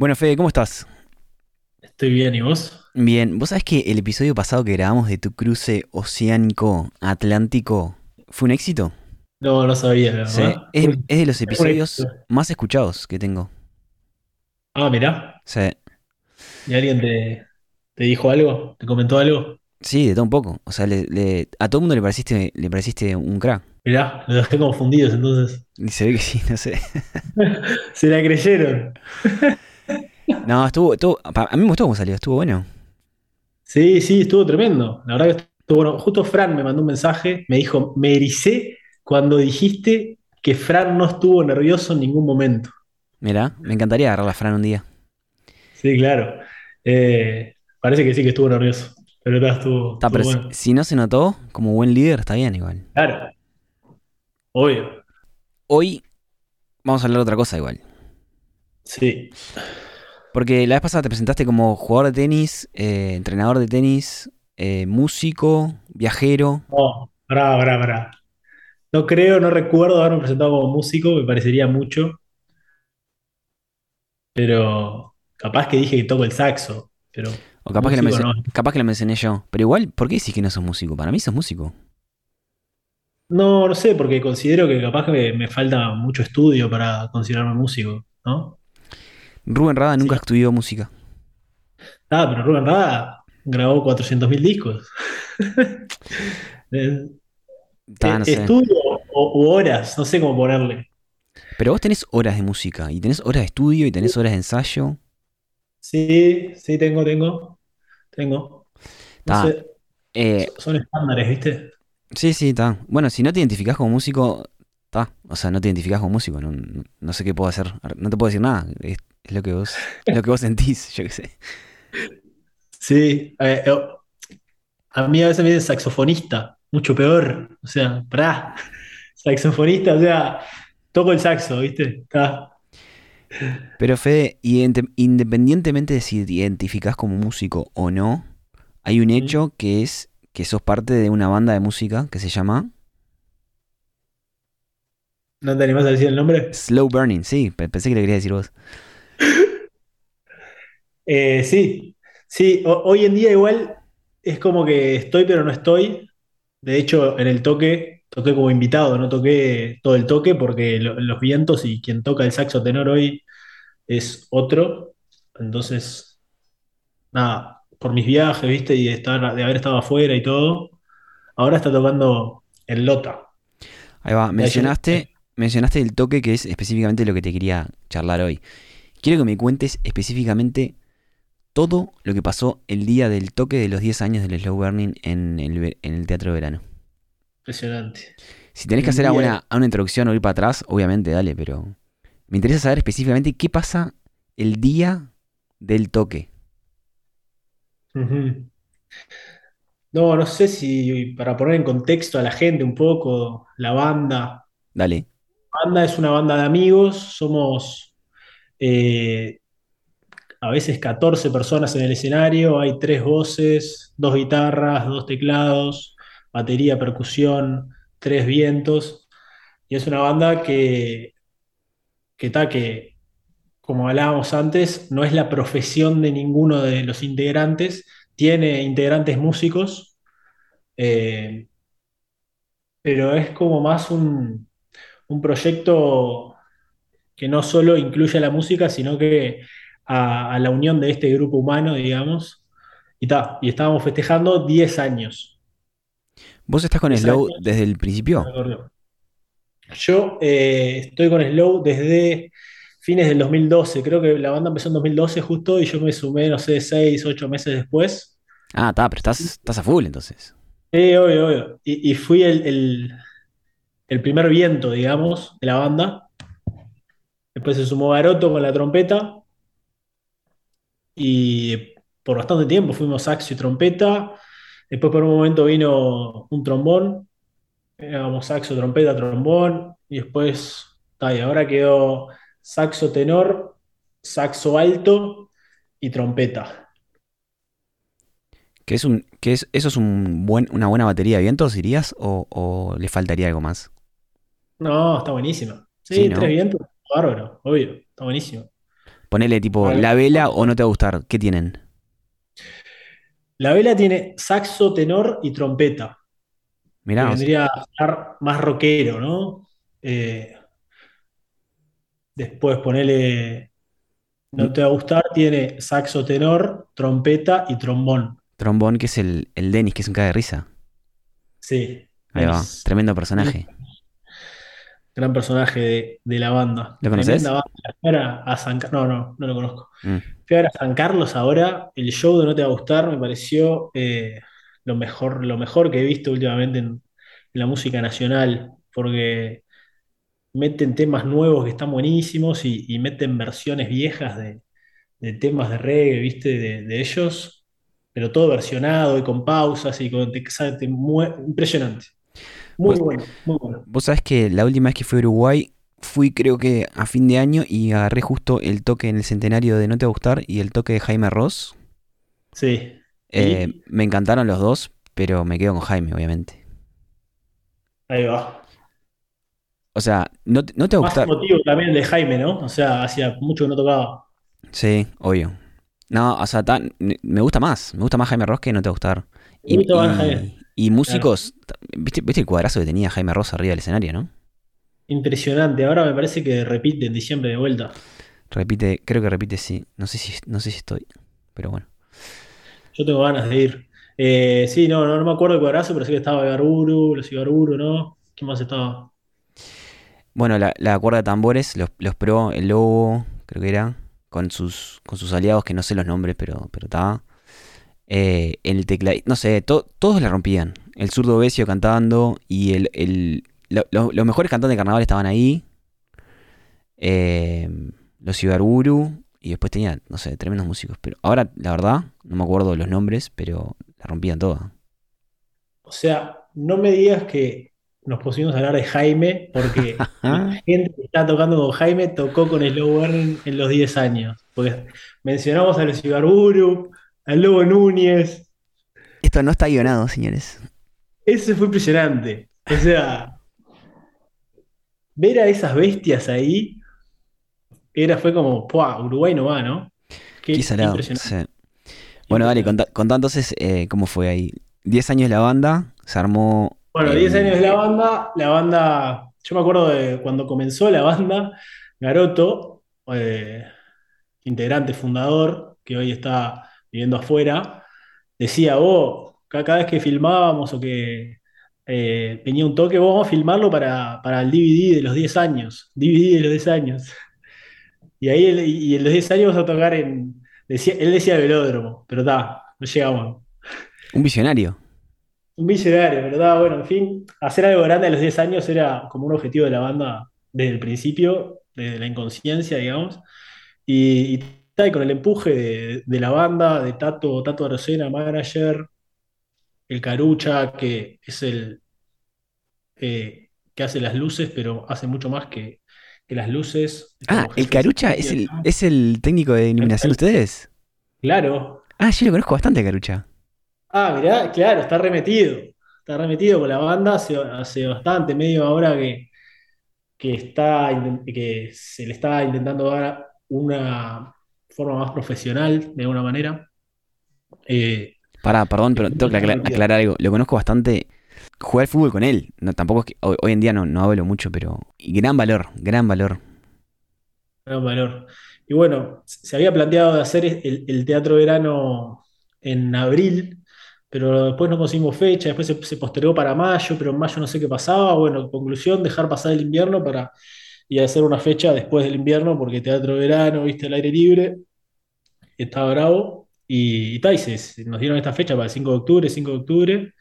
Bueno, Fede, ¿cómo estás? Estoy bien, ¿y vos? Bien, vos sabés que el episodio pasado que grabamos de tu cruce oceánico Atlántico fue un éxito. No, no sabía, la Sí, verdad. es, de los episodios más escuchados que tengo. Ah, mirá. Sí, ¿Y alguien te, te dijo algo? ¿Te comentó algo? sí, de todo un poco. O sea, le- le- a todo el mundo le pareciste, le pareciste un crack. Mirá, los dejé confundidos entonces. Y se ve que sí, no sé. Se la creyeron. No, estuvo, estuvo, a mí me gustó cómo salió, estuvo bueno. Sí, sí, estuvo tremendo. La verdad que estuvo bueno. Justo Fran me mandó un mensaje, me dijo, me ericé cuando dijiste que Fran no estuvo nervioso en ningún momento. Mirá, me encantaría agarrar la Fran un día. Sí, claro. Eh, parece que sí que estuvo nervioso. Pero está, estuvo, Está, estuvo pero si- si no se notó, como buen líder, está bien igual. Claro. Obvio. Hoy vamos a hablar de otra cosa igual. Sí. Porque la vez pasada te presentaste como jugador de tenis, eh, entrenador de tenis, eh, músico, viajero. No, pará, pará, pará. No creo, no recuerdo haberme presentado como músico, me parecería mucho, pero capaz que dije que toco el saxo, pero O capaz que, la no. capaz que la mencioné yo. Pero igual, ¿por qué decís que no sos músico? Para mí sos músico. No, no sé, porque considero que capaz que me, me falta mucho estudio para considerarme músico, ¿no? Rubén Rada Sí. nunca estudió música. Ah, pero Rubén Rada grabó 400.000 discos. Eh, Ta, no sé. Estudio o, horas, no sé cómo ponerle. Pero vos tenés horas de música, y tenés horas de estudio, y tenés horas de ensayo. Sí, sí, tengo, tengo, tengo. No Ta, sé, eh, son estándares, ¿viste? sí, sí, está. Bueno, si no te identificás como músico, está. O sea, no te identificás como músico. No, no- no sé qué puedo hacer. No te puedo decir nada. Es, es lo que vos, es lo que vos sentís, yo qué sé. Sí, eh, eh, a mí a veces me dicen saxofonista, mucho peor. O sea, pará, saxofonista, o sea, toco el saxo, ¿viste? Está. Pero Fede, independientemente de si te identificás como músico o no, hay un hecho que es que sos parte de una banda de música que se llama ¿No te animás a decir el nombre? Slow Burning. Sí, pe- pensé que le querías decir vos. Eh, sí, sí, ho- hoy en día igual es como que estoy pero no estoy. De hecho, en el toque toqué como invitado, no toqué todo el toque porque lo- los vientos y quien toca el saxo tenor hoy es otro. Entonces, nada, por mis viajes, ¿viste? Y de, estar, de haber estado afuera y todo, ahora está tocando en Lota. Ahí va, mencionaste, mencionaste el toque que es específicamente lo que te quería charlar hoy. Quiero que me cuentes específicamente todo lo que pasó el día del toque de los 10 años del Slow Burning en el, en el Teatro de Verano. Impresionante. Si tenés que hacer día- alguna, una introducción o ir para atrás, obviamente, dale, pero me interesa saber específicamente qué pasa el día del toque. No, no sé si para poner en contexto a la gente un poco, la banda. Dale. Banda es una banda de amigos, somos eh, a veces 14 personas en el escenario, hay tres voces, dos guitarras, dos teclados, batería, percusión, tres vientos, y es una banda que, que, que, como hablábamos antes, no es la profesión de ninguno de los integrantes, tiene integrantes músicos, eh, pero es como más un, un proyecto que no solo incluye la música, sino que a, a la unión de este grupo humano, digamos. Y, ta, y estábamos festejando 10 años. ¿Vos estás con 10 Slow años desde el principio? Yo eh, estoy con Slow desde fines del 2012. Creo que la banda empezó en 2012 justo y yo me sumé, no sé, 6, 8 meses después. Ah, está, pero estás, estás a full entonces. Sí, obvio, obvio. Y, y fui el, el- el primer viento, digamos, de la banda. Después se sumó Garoto con la trompeta. Y por bastante tiempo fuimos saxo y trompeta. Después por un momento vino un trombón. Éramos saxo, trompeta, trombón. Y después, y ahora quedó saxo tenor, saxo alto y trompeta. ¿Que es un, es, ¿Eso es una buena batería de vientos, dirías? ¿O, o le faltaría algo más? No, está buenísima. Sí, Sí, ¿no? tres vientos, bárbaro, obvio, está buenísimo. Ponele tipo la vela o no te va a gustar. ¿Qué tienen? La vela tiene saxo, tenor y trompeta. Mirá, Vendría a estar más rockero, ¿no? Eh, después ponele, no te va a gustar, tiene saxo, tenor, trompeta y trombón. trombón, que es el, el Dennis, que es un caga de risa. Sí, Ahí va, tremendo personaje. Gran personaje de, de la banda. ¿Lo conoces? Banda. A San Car- No, no, no lo conozco. Mm. Fui a San Carlos ahora. El show de No Te Va a Gustar me pareció eh, lo mejor, lo mejor que he visto últimamente en, en la música nacional. Porque meten temas nuevos que están buenísimos y, y meten versiones viejas de, de temas de reggae, ¿viste? De, de ellos. Pero todo versionado y con pausas y con... te- te impresionante. Muy Vos- bueno, muy bueno. Vos sabés que la última vez que fui a Uruguay, fui creo que a fin de año y agarré justo el toque en el centenario de No Te Va a Gustar y el toque de Jaime Ross. Sí. Eh, Y- me encantaron los dos, pero me quedo con Jaime, obviamente. Ahí va. O sea, no, te- no te va a Más gustar. motivo también de Jaime, ¿no? O sea, hacía mucho que no tocaba. Sí, obvio. No, o sea, tan- me gusta más. Me gusta más Jaime Ross que No Te Va a Gustar. Más Jaime. Y músicos, ¿viste, ¿viste el cuadrazo que tenía Jaime Ross arriba del escenario, no? Impresionante. Ahora me parece que repite en diciembre de vuelta. Repite, creo que repite, sí. No sé si, no sé si estoy, pero bueno. Yo tengo ganas de ir. Eh, sí, no, no, no me acuerdo de cuadrazo, pero sé que estaba Garburu, los Ibarburu, ¿no? ¿Quién más estaba? Bueno, la, la cuerda de tambores, los, los pro, el lobo, creo que era, con sus, con sus aliados, que no sé los nombres, pero pero estaba. Eh, el teclado, no sé, to- todos la rompían. El zurdo Besio cantando y el, el- lo- lo- los mejores cantantes de carnaval estaban ahí. Eh, los Ibarburu y después tenía, no sé, tremendos músicos. Pero ahora, la verdad, no me acuerdo los nombres, pero la rompían todas. O sea, no me digas que nos pusimos a hablar de Jaime, porque la gente que está tocando con Jaime tocó con Slow en los 10 años. Porque mencionamos a los Ibarburu, al Lobo Núñez. Esto no está guionado, señores. Ese fue impresionante. O sea, ver a esas bestias ahí era, fue como, ¡pua! Uruguay no va, ¿no? Qué Qué salado, impresionante. sí. Bueno, dale, contá, contá entonces eh, cómo fue ahí. 10 años la banda, se armó. Bueno, eh, 10 años de la banda, la banda, yo me acuerdo de cuando comenzó la banda, Garoto, eh, integrante fundador, que hoy está viviendo afuera, decía, vos, ca- cada vez que filmábamos o que eh, venía un toque, vos vamos a filmarlo para, para el DVD de los 10 años, DVD de los 10 años. Y ahí, y en los 10 años vamos a tocar en, decía, él decía velódromo, pero está, no llegamos. Un visionario. Un visionario, ¿verdad? Bueno, en fin, hacer algo grande a los 10 años era como un objetivo de la banda desde el principio, desde la inconsciencia, digamos. Y, y tal, y con el empuje de, de la banda, de Tato, Tato Arocena, manager, el Carucha, que es el eh, que hace las luces, pero hace mucho más que, que las luces. Es Ah, el Carucha es el, es el técnico de iluminación de ustedes. Claro. Ah, yo lo conozco bastante, Carucha. Ah, mirá, claro, está remetido. Está remetido con la banda hace, hace bastante, medio ahora que, que, está, que se le está intentando dar una forma más profesional, de alguna manera. Eh, Pará, perdón, pero tengo que acla- aclarar algo. Lo conozco bastante. Jugué al fútbol con él. No, tampoco es que hoy, hoy en día no, no hablo mucho, pero. Y gran valor, gran valor. gran valor. Y bueno, se había planteado de hacer el, el teatro verano en abril, pero después no conseguimos fecha, después se, se postergó para mayo, pero en mayo no sé qué pasaba. Bueno, conclusión, dejar pasar el invierno para y hacer una fecha después del invierno, porque teatro verano, viste, al aire libre, estaba bravo. Y, y, ta, y se- se- nos dieron esta fecha para el 5 de octubre, 5 de octubre.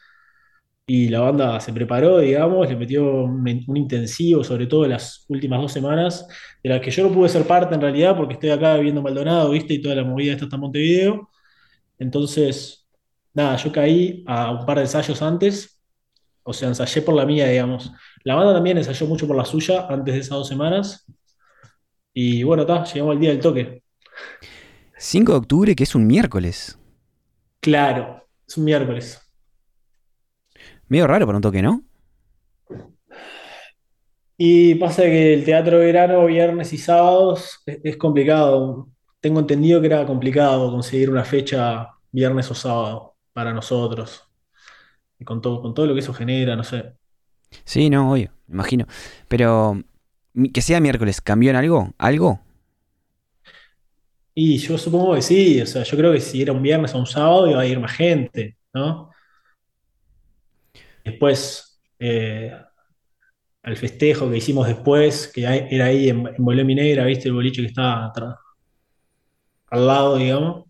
Y la banda se preparó, digamos, le metió un, intensivo, sobre todo las últimas dos semanas, de las que yo no pude ser parte en realidad, porque estoy acá viviendo en Maldonado, ¿viste? Y toda la movida está en Montevideo. Entonces, nada, yo caí a un par de ensayos antes, o sea, ensayé por la mía, digamos. La banda también ensayó mucho por la suya antes de esas dos semanas. Y bueno, está, llegamos al día del toque. 5 de octubre, que es un miércoles. Claro, es un miércoles. Medio raro para un toque, ¿no? Y pasa que el teatro de verano, viernes y sábados, es, es complicado. tengo entendido que era complicado conseguir una fecha viernes o sábado para nosotros. Y con todo, con todo lo que eso genera, no sé. Sí, no, obvio, me imagino. Pero mi- que sea miércoles, ¿cambió en algo? ¿Algo? Y yo supongo que sí, o sea, yo creo que si era un viernes o un sábado iba a ir más gente, ¿no? Después, eh, al festejo que hicimos después, que era ahí en, en Bolé Mineira, ¿viste? El boliche que estaba al lado, digamos.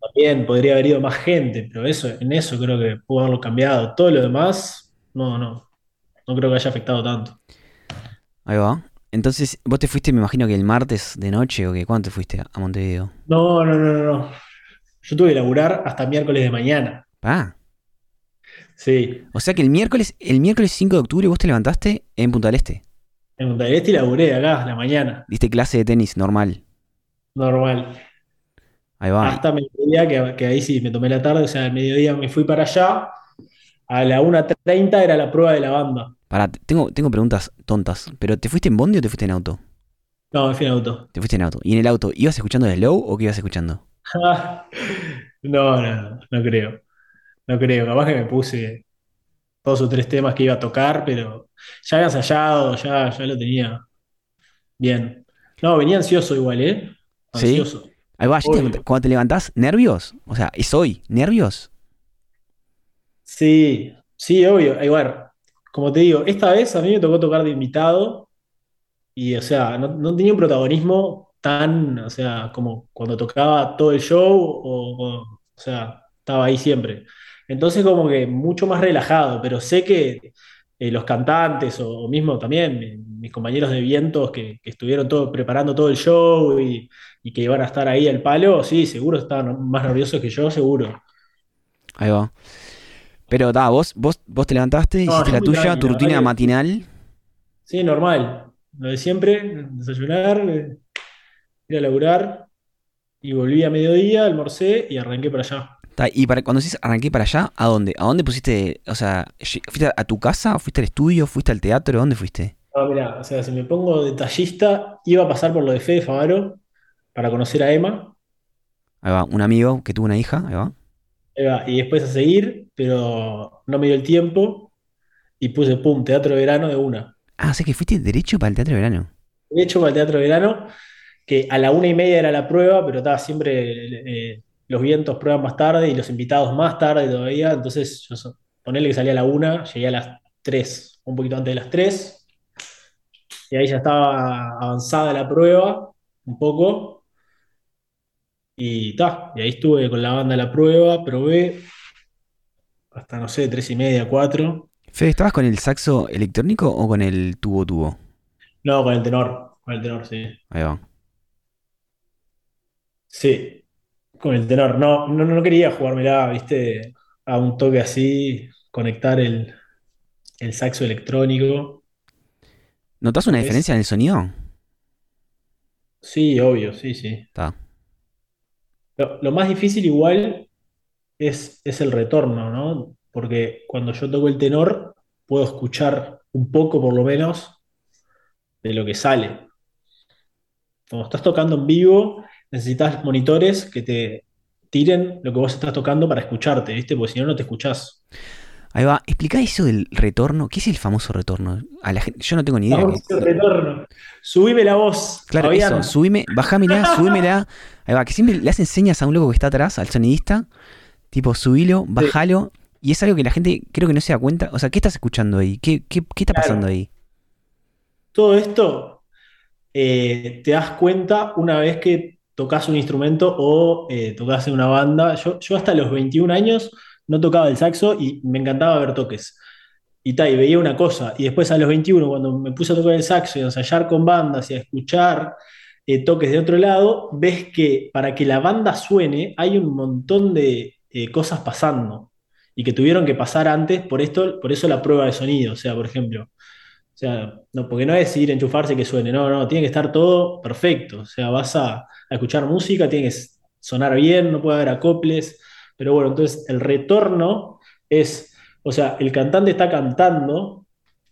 También podría haber ido más gente, pero eso, en eso creo que pudo haberlo cambiado. Todo lo demás, no, no, no creo que haya afectado tanto. Ahí va. Entonces, vos te fuiste, me imagino que el martes de noche o que ¿cuándo te fuiste a Montevideo? No, no, no, no. Yo tuve que laburar hasta miércoles de mañana. Ah, Sí, o sea que el miércoles, el miércoles 5 de octubre vos te levantaste en Punta del Este. en Punta del Este laburé acá, la mañana, Diste clase de tenis normal. normal. Ahí va. Hasta mediodía, que, que ahí sí me tomé la tarde, o sea, al mediodía me fui para allá. A la 1.30 era la prueba de la banda. Pará, te- tengo, tengo preguntas tontas. ¿Pero te fuiste en bondi o te fuiste en auto? No, me fui en auto. Te fuiste en auto. ¿Y en el auto ibas escuchando de Slow o qué ibas escuchando? No, no, no creo. No creo. Capaz que me puse dos o tres temas que iba a tocar, pero ya había ensayado, ya, ya lo tenía bien. No, venía ansioso igual, ¿eh? ¿Sí? Ansioso. Ahí va, ¿ya te- Obvio. cuando te levantás, ¿nervios? O sea, ¿es hoy? ¿Nervios? Sí, sí, obvio. Igual, como te digo, esta vez a mí me tocó tocar de invitado y, o sea, no, tenía un protagonismo tan, o sea, como cuando tocaba todo el show o, o, sea, estaba ahí siempre. Entonces, como que mucho más relajado, pero sé que eh, los cantantes o, o mismo también mi- mis compañeros de vientos que, que estuvieron todo, preparando todo el show y, y que iban a estar ahí al palo, sí, seguro estaban más nerviosos que yo, seguro. Ahí va. Pero, da, vos, vos, vos te levantaste, No, hiciste la tuya, tu rutina matinal. Sí, normal. Lo de siempre, desayunar, eh, ir a laburar y volví a mediodía, almorcé y arranqué para allá. Ta, Y para, cuando decís arranqué para allá, ¿a dónde? ¿A dónde pusiste? O sea, ¿fuiste a tu casa? ¿Fuiste al estudio? ¿Fuiste al teatro? ¿Dónde fuiste? No, mirá, o sea, si me pongo detallista, iba a pasar por lo de Fede Favaro para conocer a Emma, Ahí va, un amigo que tuvo una hija, ahí va. Y después a seguir, pero no me dio el tiempo y puse, pum, teatro de verano de una. Ah, o sea que fuiste derecho para el teatro de verano. De hecho, para el teatro de verano, que a la una y media era la prueba, pero estaba siempre eh, los vientos prueban más tarde y los invitados más tarde todavía. Entonces, yo ponele que salía a la una, llegué a las tres, un poquito antes de las tres, y ahí ya estaba avanzada la prueba, un poco, y ta, y ahí estuve con la banda a la prueba, probé hasta, no sé, tres y media, cuatro. Fede, ¿estabas con el saxo electrónico o con el tubo tubo? No, con el tenor, con el tenor, sí. Ahí va. Sí, con el tenor. No, no, no quería jugármela, viste, a un toque así, conectar el, el saxo electrónico. ¿Notás una Es- diferencia en el sonido? Sí, obvio, sí, sí. Está. Lo, más difícil igual es, es el retorno, ¿no? Porque cuando yo toco el tenor, puedo escuchar un poco por lo menos de lo que sale. Cuando estás tocando en vivo, necesitas monitores que te tiren lo que vos estás tocando para escucharte, ¿viste? Porque si no, no te escuchás. Ahí va. Explica eso del retorno. ¿Qué es el famoso retorno? A la gente, yo no tengo ni idea. Vamos al retorno. Subime la voz, Claro, Fabián. eso, subime, bajámela, subímela. Ahí va, que siempre le hacen señas a un loco que está atrás, al sonidista. Tipo, subilo, bájalo. Y es algo que la gente creo que no se da cuenta. O sea, ¿qué estás escuchando ahí? ¿Qué, qué, qué está Claro. pasando ahí? Todo esto eh, te das cuenta una vez que tocas un instrumento o eh, tocas en una banda. Yo, yo hasta los 21 años no tocaba el saxo y me encantaba ver toques. Y, ta, y veía una cosa. Y después a los 21, cuando me puse a tocar el saxo y a ensayar con bandas y a escuchar eh, toques de otro lado, ves que para que la banda suene hay un montón de eh, cosas pasando y que tuvieron que pasar antes, por esto, por eso la prueba de sonido. O sea, por ejemplo, o sea, no, porque no es ir a enchufarse que suene, no, no, tiene que estar todo perfecto. O sea, vas a, a escuchar música, tiene que sonar bien, no puede haber acoples. Pero bueno, entonces el retorno es, o sea, el cantante está cantando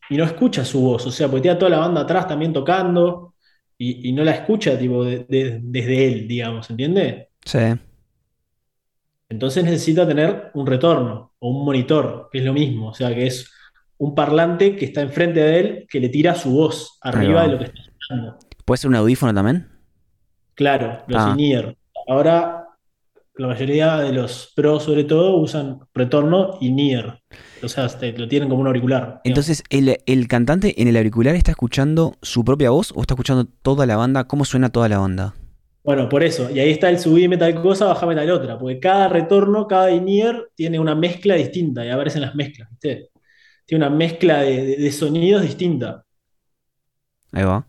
y no escucha su voz, o sea, porque tiene toda la banda atrás también tocando y, y no la escucha tipo, de- de- desde él, digamos, ¿entiende? Sí, Entonces necesita tener un retorno o un monitor, que es lo mismo, o sea, que es un parlante que está enfrente de él que le tira su voz arriba de lo que está escuchando. ¿Puede ser un audífono también? Claro, los Ah. Ahora, la mayoría de los pros, sobre todo, usan retorno in-ear. O sea, te- lo tienen como un auricular, entonces el, el cantante en el auricular está escuchando su propia voz o está escuchando toda la banda, cómo suena toda la banda. Bueno, por eso. Y ahí está el subime tal cosa, bajame tal otra. Porque cada retorno, cada in-ear tiene una mezcla distinta. Y aparecen las mezclas, ¿viste? Tiene una mezcla de, de- de sonidos distinta. Ahí va.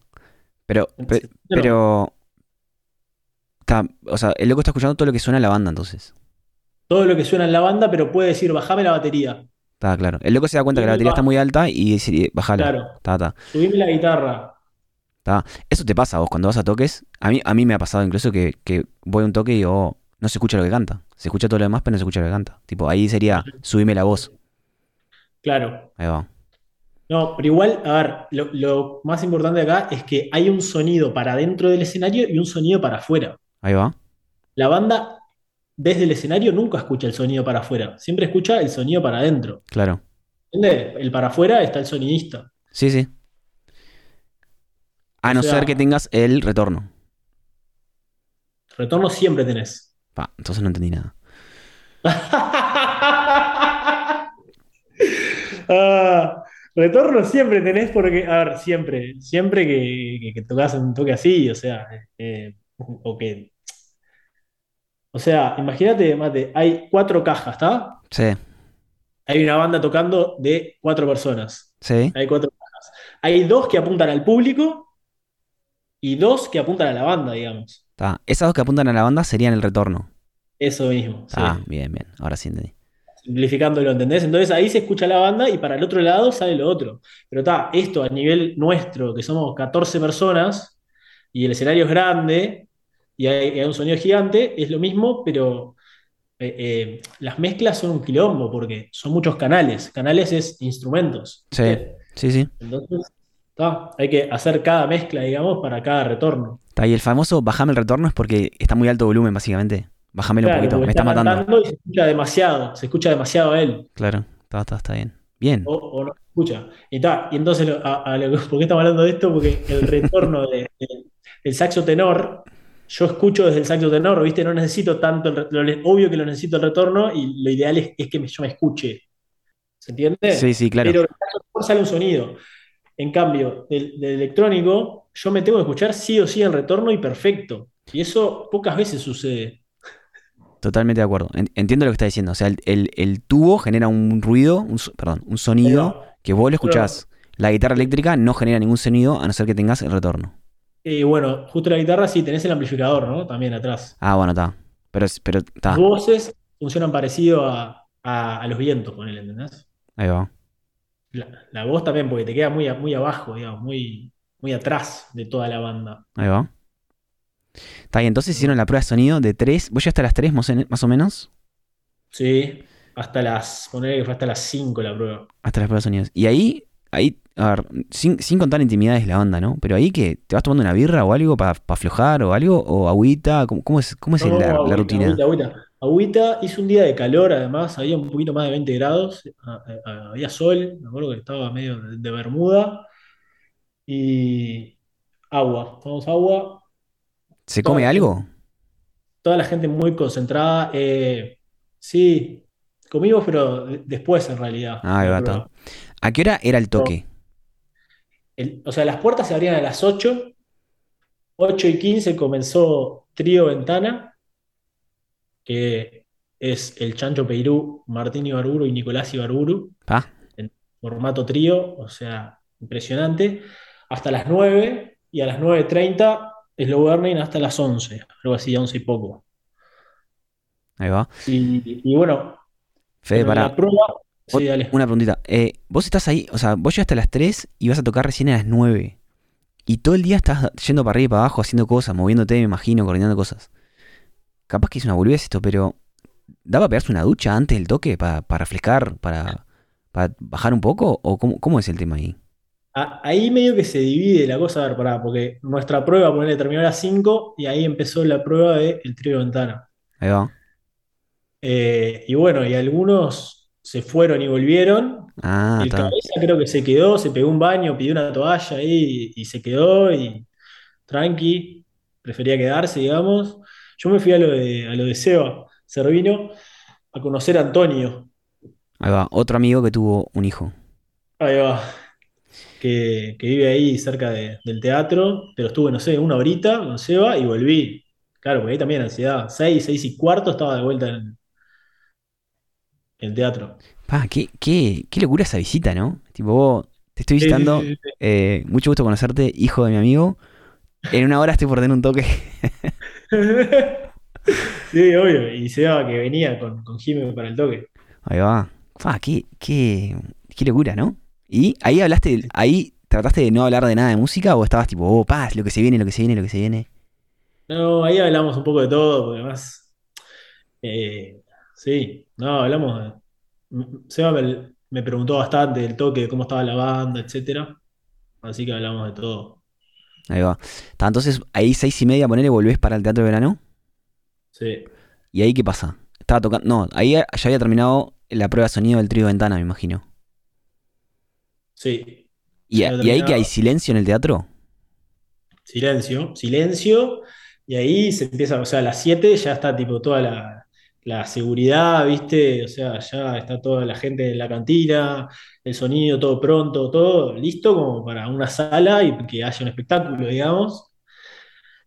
Pero, pe- pero, está, o sea, el loco está escuchando todo lo que suena la banda entonces. todo lo que suena en la banda, pero puede decir, bajame la batería. Está claro. El loco se da cuenta que la batería está muy alta y dice, bájala. Claro. Ta, ta, Subime la guitarra. ta. Eso te pasa a vos cuando vas a toques. A mí, a mí me ha pasado incluso que, que voy a un toque y digo, oh, no se escucha lo que canta. Se escucha todo lo demás, pero no se escucha lo que canta. Tipo, ahí sería, subime la voz. Claro. Ahí va. No, pero igual, a ver, lo, lo más importante acá es que hay un sonido para dentro del escenario y un sonido para afuera. Ahí va. La banda, desde el escenario, nunca escucha el sonido para afuera. Siempre escucha el sonido para adentro. Claro. ¿Entiendes? El para afuera está el sonidista. Sí, sí. A O no sea- ser que tengas el retorno. Retorno siempre tenés. Pa, entonces no entendí nada. Ah, retorno siempre tenés porque, a ver, siempre, siempre que, que, que tocas un toque así, o sea, eh, o que, o sea, imagínate, mate, hay cuatro cajas, ¿está? Sí, Hay una banda tocando de cuatro personas. sí. Hay cuatro cajas. Hay dos que apuntan al público y dos que apuntan a la banda, digamos. Ta. Esas dos que apuntan a la banda serían el retorno. Eso mismo, sí. Ah, bien, bien. Ahora sí entendí. Simplificándolo, ¿entendés? Entonces ahí se escucha la banda y para el otro lado sale lo otro. Pero está, esto a nivel nuestro, que somos 14 personas y el escenario es grande y hay, hay un sonido gigante, es lo mismo, pero eh, eh, las mezclas son un quilombo porque son muchos canales. Canales es instrumentos. Sí, sí, sí. Entonces, está, hay que hacer cada mezcla, digamos, para cada retorno. Ta, y el famoso bajame el retorno es porque está muy alto volumen, básicamente. Bájamelo un poquito, me está matando. cantando y se escucha demasiado, se escucha demasiado a él. Claro, está, está, está bien. Bien. o, o no se escucha. Y, ta, y entonces, a- a lo que- ¿por qué estamos hablando de esto? Porque el retorno de- de- del saxo tenor, yo escucho desde el saxo tenor, ¿viste? No necesito tanto, el lo obvio que lo necesito el retorno y lo ideal es, es que me- yo me escuche. ¿Se entiende? Sí, sí, claro. Pero saxo tenor sale un sonido. En cambio, del, del electrónico, yo me tengo que escuchar sí o sí el retorno y perfecto. Y eso pocas veces sucede. Totalmente de acuerdo. En- Entiendo lo que está diciendo. O sea, el, el- el tubo genera un ruido, un, perdón, un sonido que vos lo escuchás. La guitarra eléctrica no genera ningún sonido a no ser que tengas el retorno. Y bueno, justo la guitarra sí tenés el amplificador, ¿no? También atrás. Ah, bueno, está. Pero, pero está. Las voces funcionan parecido a, a- a los vientos, con él, ¿entendés? Ahí va. La, la voz también, porque te queda muy, muy abajo, digamos, muy, muy atrás de toda la banda. Ahí va. Está bien, entonces hicieron la prueba de sonido de 3. ¿Vos llegaste a las 3 más o menos? Sí, hasta las, poner que fue hasta las 5 la prueba. Hasta las pruebas de sonidos. Y ahí, ahí, a ver, sin, sin contar intimidades de la banda, ¿no? Pero ahí que te vas tomando una birra o algo para aflojar o algo, o agüita, ¿cómo, cómo es, cómo es No, la, la agüita, rutina? agüita, agüita. Agüita, hizo un día de calor, además, había un poquito más de 20 grados, había sol, me acuerdo que estaba medio de, de bermuda, y agua, tomamos agua, ¿Se toda come algo? toda la gente muy concentrada. eh, sí, comimos, pero de- después en realidad. Ah, está. ¿A qué hora era el toque? El- o sea, las puertas se abrían a las 8. 8 y 15 comenzó Trío Ventana, que es el Chancho Peirú, Martín Ibarburu y Nicolás Ibarburu, ¿Pa? en formato trío, o sea, impresionante, hasta las 9 y a las 9.30 Slow Burning hasta las 11, algo así, 11 y poco. Ahí va. Y, y bueno, Fede, para. la prueba, sí, dale. Una preguntita. Eh, vos estás ahí, o sea, vos llegaste a las 3 y vas a tocar recién a las 9. Y todo el día estás yendo para arriba y para abajo, haciendo cosas, moviéndote, me imagino, coordinando cosas. Capaz que es una boludez esto, pero ¿daba pegarse una ducha antes del toque para, para refrescar, para, para bajar un poco? ¿O cómo, cómo es el tema ahí? a- ahí medio que se divide la cosa, a ver, pará, porque nuestra prueba, ponerle, terminó a las 5 y ahí empezó la prueba del trío de ventana. Ahí va. Eh, y bueno, y algunos se fueron y volvieron. Ah, El está. cabeza creo que se quedó, se pegó un baño, pidió una toalla ahí y, y se quedó y tranqui, prefería quedarse, digamos. Yo me fui a lo de, a lo de Seba Servino a conocer a Antonio. Ahí va. Otro amigo que tuvo un hijo. Ahí va. Que, que vive ahí cerca de- del teatro, pero estuve, no sé, una horita con Seba y volví. Claro, porque ahí también ansiedad. Seis, seis y cuarto estaba de vuelta en, en el teatro. Pa, qué, qué, qué locura esa visita, ¿no? Tipo, vos, te estoy visitando. eh, mucho gusto conocerte, hijo de mi amigo. En una hora estoy por tener un toque. Sí, obvio. Y Seba que venía con, con Jimmy para el toque. Ahí va. Pa, qué, qué, qué locura, ¿no? Y ahí hablaste, ahí trataste de no hablar de nada de música o estabas tipo, oh, paz, lo que se viene, lo que se viene, lo que se viene. No, ahí hablamos un poco de todo, porque además, eh, sí, no, hablamos de... M- Seba me, me preguntó bastante del toque, de cómo estaba la banda, etcétera. Así que hablamos de todo. Ahí va. Entonces, ahí seis y media, ponele, volvés para el teatro de verano. Sí. ¿Y ahí qué pasa? Estaba tocando. No, ahí ya había terminado la prueba de sonido del trío Ventana, me imagino. Sí, ¿Y, ahí que hay silencio en el teatro? silencio, silencio, y ahí se empieza, o sea, a las 7 ya está tipo toda la, la seguridad, ¿viste? O sea, ya está toda la gente en la cantina, el sonido, todo pronto, todo listo como para una sala y que haya un espectáculo, digamos.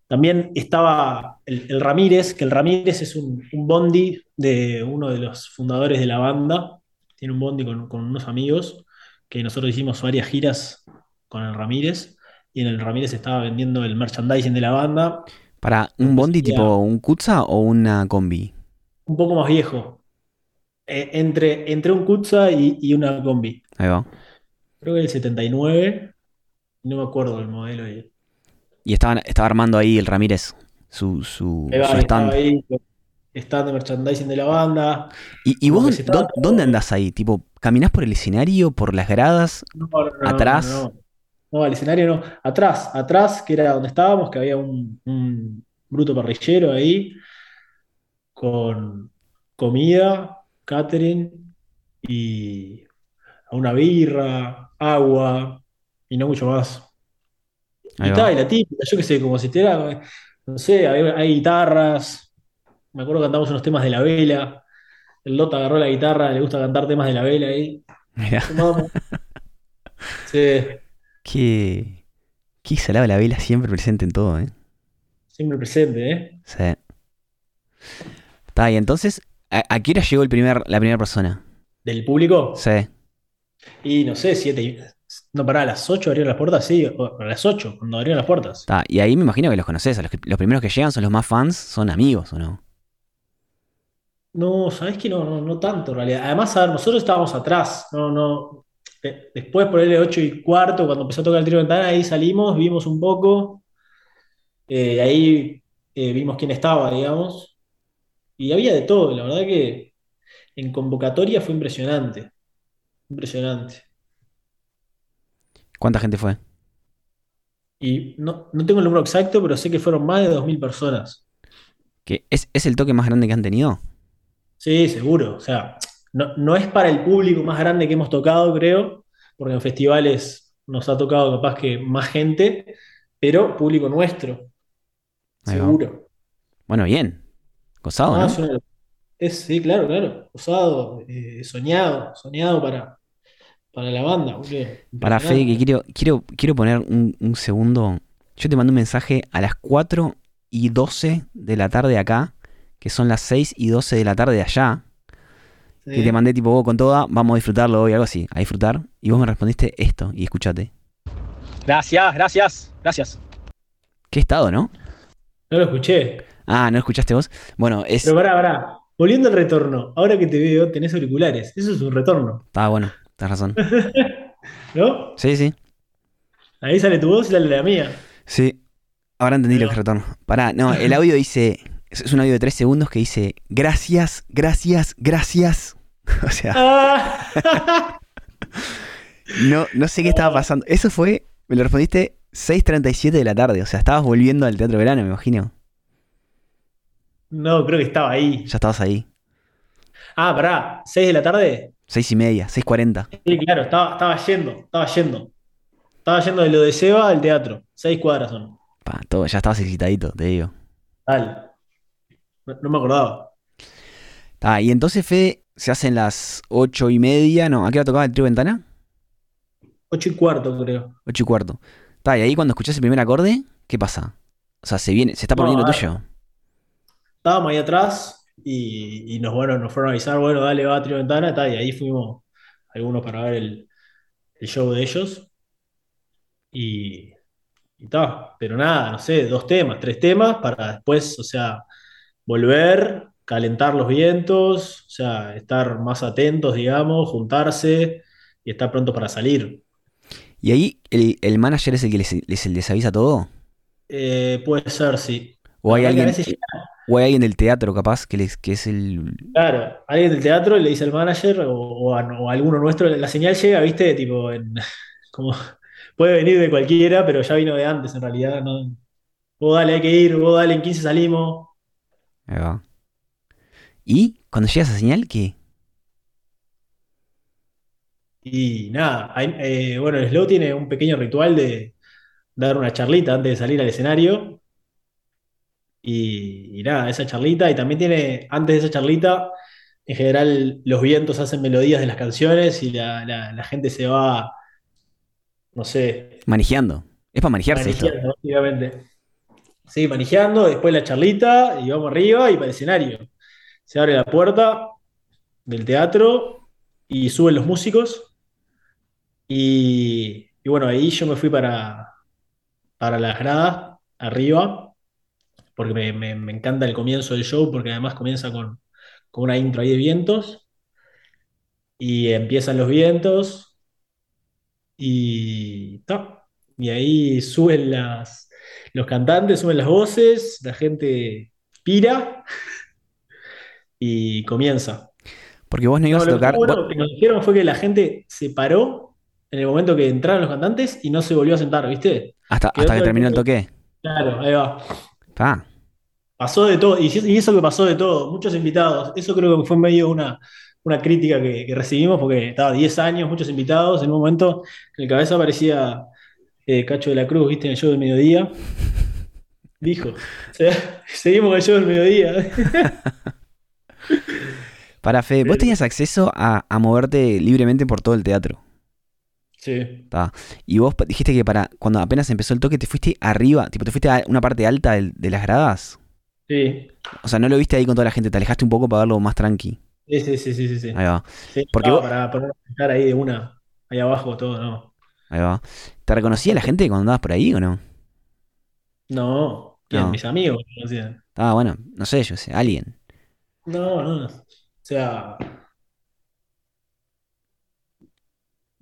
También estaba el, el Ramírez, que el Ramírez es un, un bondi de uno de los fundadores de la banda. Tiene un bondi con, con unos amigos que nosotros hicimos varias giras con el Ramírez. Y en el Ramírez estaba vendiendo el merchandising de la banda. ¿Para un bondi tipo un Kutza o una combi? Un poco más viejo. Eh, entre, entre un Kutza y, y una combi. Ahí va. Creo que el 79. No me acuerdo del modelo. ahí. Y estaban, estaba armando ahí el Ramírez su, su, va, su estaba stand. ahí, stand de merchandising de la banda. ¿Y, y vos dónde, estaba dónde todo- andás ahí? Tipo, ¿caminás por el escenario, por las gradas? No, no, no, ¿Atrás? No, no. No, al escenario no. Atrás, atrás, que era donde estábamos, que había un, un bruto parrillero ahí, con comida, catering y una birra, agua y no mucho más. Y Ahí está, va. y la típica, yo qué sé, como si te era, no sé, hay, hay guitarras. Me acuerdo que cantamos unos temas de la vela. El Lota agarró la guitarra, le gusta cantar temas de la vela ahí. Mirá. Sí, qué, qué salada la vela siempre presente en todo, ¿eh? siempre presente, ¿eh? Sí. Está, y entonces, ¿a, a qué hora llegó el primer, la primera persona? Del público. Sí. Y no sé, siete. y- No, pará, a las 8 abrieron las puertas, sí, a las 8, cuando abrieron las puertas. Está, y ahí me imagino que los conoces. Los, que- los primeros que llegan son los más fans, son amigos, ¿o no? No, sabés que no, no, no tanto en realidad. Además, a ver, nosotros estábamos atrás, no, no. de- después por el 8 y cuarto, cuando empezó a tocar el trío de ventana, ahí salimos, vimos un poco, eh, ahí eh, vimos quién estaba, digamos, y había de todo, la verdad que en convocatoria fue impresionante, impresionante. ¿Cuánta gente fue? Y no, no tengo el número exacto, pero sé que fueron más de 2.000 personas. ¿Que es, ¿Es el toque más grande que han tenido? Sí, seguro. O sea, no, no es para el público más grande que hemos tocado, creo, porque en festivales nos ha tocado capaz que más gente, pero público nuestro, Ahí va. seguro. Bueno, bien. Gozado, Ah, ¿no? es una- es- sí, claro, claro. Usado, eh, soñado, soñado para, para la banda. Para Fede, que quiero, quiero, quiero poner un, un segundo. Yo te mandé un mensaje a las 4 y 12 de la tarde acá, que son las 6 y 12 de la tarde de allá. Sí. Que te mandé tipo, "Oh, con toda, vamos a disfrutarlo hoy, algo así, a disfrutar. Y vos me respondiste esto, y escúchate. Gracias, gracias, gracias. Qué estado, ¿no? No lo escuché. Ah, ¿no escuchaste vos? Bueno, es. Pero pará, pará. Volviendo al retorno, ahora que te veo, tenés auriculares. Eso es un retorno, Estaba bueno, tenés razón. ¿no? Sí, sí. Ahí sale tu voz y sale la mía. Sí. Ahora entendí lo Pero- que es retorno. Pará, no, el audio dice. Es un audio de 3 segundos que dice. Gracias, gracias, gracias. O sea, Ah. No, no sé qué estaba pasando. Eso fue, me lo respondiste 6.37 de la tarde. O sea, estabas volviendo al Teatro Verano, me imagino. No, creo que estaba ahí. Ya estabas ahí. Ah, pará, ¿6 de la tarde? Seis y media, 6.40. Sí, claro, estaba, estaba yendo, estaba yendo. Estaba yendo de lo de Seba al teatro. Seis cuadras son. Pa, todo, ya estabas excitadito, te digo. Dale. No, no me acordaba. Ah, y entonces, Fede, se hacen las ocho y media. No, ¿a qué hora tocaba el trío ventana? Ocho y cuarto, creo. Ocho y cuarto. Está, y ahí cuando escuchás el primer acorde, ¿qué pasa? O sea, se viene, se está No, poniendo ver. tuyo. Estábamos ahí atrás y, y nos, bueno, nos fueron a avisar, bueno, dale, va a Trio Ventana, tal, y ahí fuimos algunos para ver el, el show de ellos. Y, y ta, pero nada, no sé, dos temas, tres temas para después, o sea, volver, calentar los vientos, o sea, estar más atentos, digamos, juntarse y estar pronto para salir. Y ahí el, el manager es el que les, les, les avisa todo. Eh, puede ser, sí. O hay a alguien, veces o hay alguien del teatro capaz que, les, que es el. Claro, alguien del teatro le dice al manager o, o a, o a alguno nuestro, la señal llega, viste, tipo, en- como puede venir de cualquiera, pero ya vino de antes en realidad, ¿no? Vos dale, hay que ir, vos dale, en 15 salimos. Ahí va. Y cuando llega esa señal, ¿qué? Y nada, hay- eh, bueno, el Slow tiene un pequeño ritual de dar una charlita antes de salir al escenario. Y, y nada, esa charlita, y también tiene, antes de esa charlita, en general los vientos hacen melodías de las canciones y la, la- la gente se va, no sé, Manejeando. Es para manejarse esto. Manejando, básicamente. Sí, manejando, después la charlita y vamos arriba y para el escenario. Se abre la puerta del teatro y suben los músicos. Y, y bueno, ahí yo me fui para, para las gradas, arriba, porque me, me- me encanta el comienzo del show, porque además comienza con, con una intro ahí de vientos. Y empiezan los vientos y ta. Y ahí suben las, los cantantes, suben las voces, la gente pira y comienza. Porque vos no No, ibas a lo que tocar. bueno vos- que nos dijeron fue que la gente se paró en el momento que entraron los cantantes y no se volvió a sentar, ¿viste? hasta, hasta que terminó el toque. Claro, ahí va. Ah, Pasó de todo, y eso que pasó de todo, muchos invitados. Eso creo que fue medio una, una crítica que, que recibimos porque estaba 10 años, muchos invitados. En un momento en el cabeza aparecía eh, Cacho de la Cruz, ¿viste? En el show del mediodía. Dijo, seguimos con el show del mediodía. para Fede, vos tenías acceso a, a moverte libremente por todo el teatro. Sí, Ta. Y vos dijiste que para cuando apenas empezó el toque te fuiste arriba, tipo te fuiste a una parte alta del- de, las gradas. sí, O sea, no lo viste ahí con toda la gente, te alejaste un poco para verlo más tranqui. sí, sí, sí, sí, sí. Ahí va, Sí, Porque no, vos- para poner estar ahí de una, ahí abajo todo, no. ahí va. ¿Te reconocía la gente cuando andabas por ahí o no? No. No. Mis amigos me conocían. Ah, bueno, no sé, yo sé, alguien. No, no. O sea.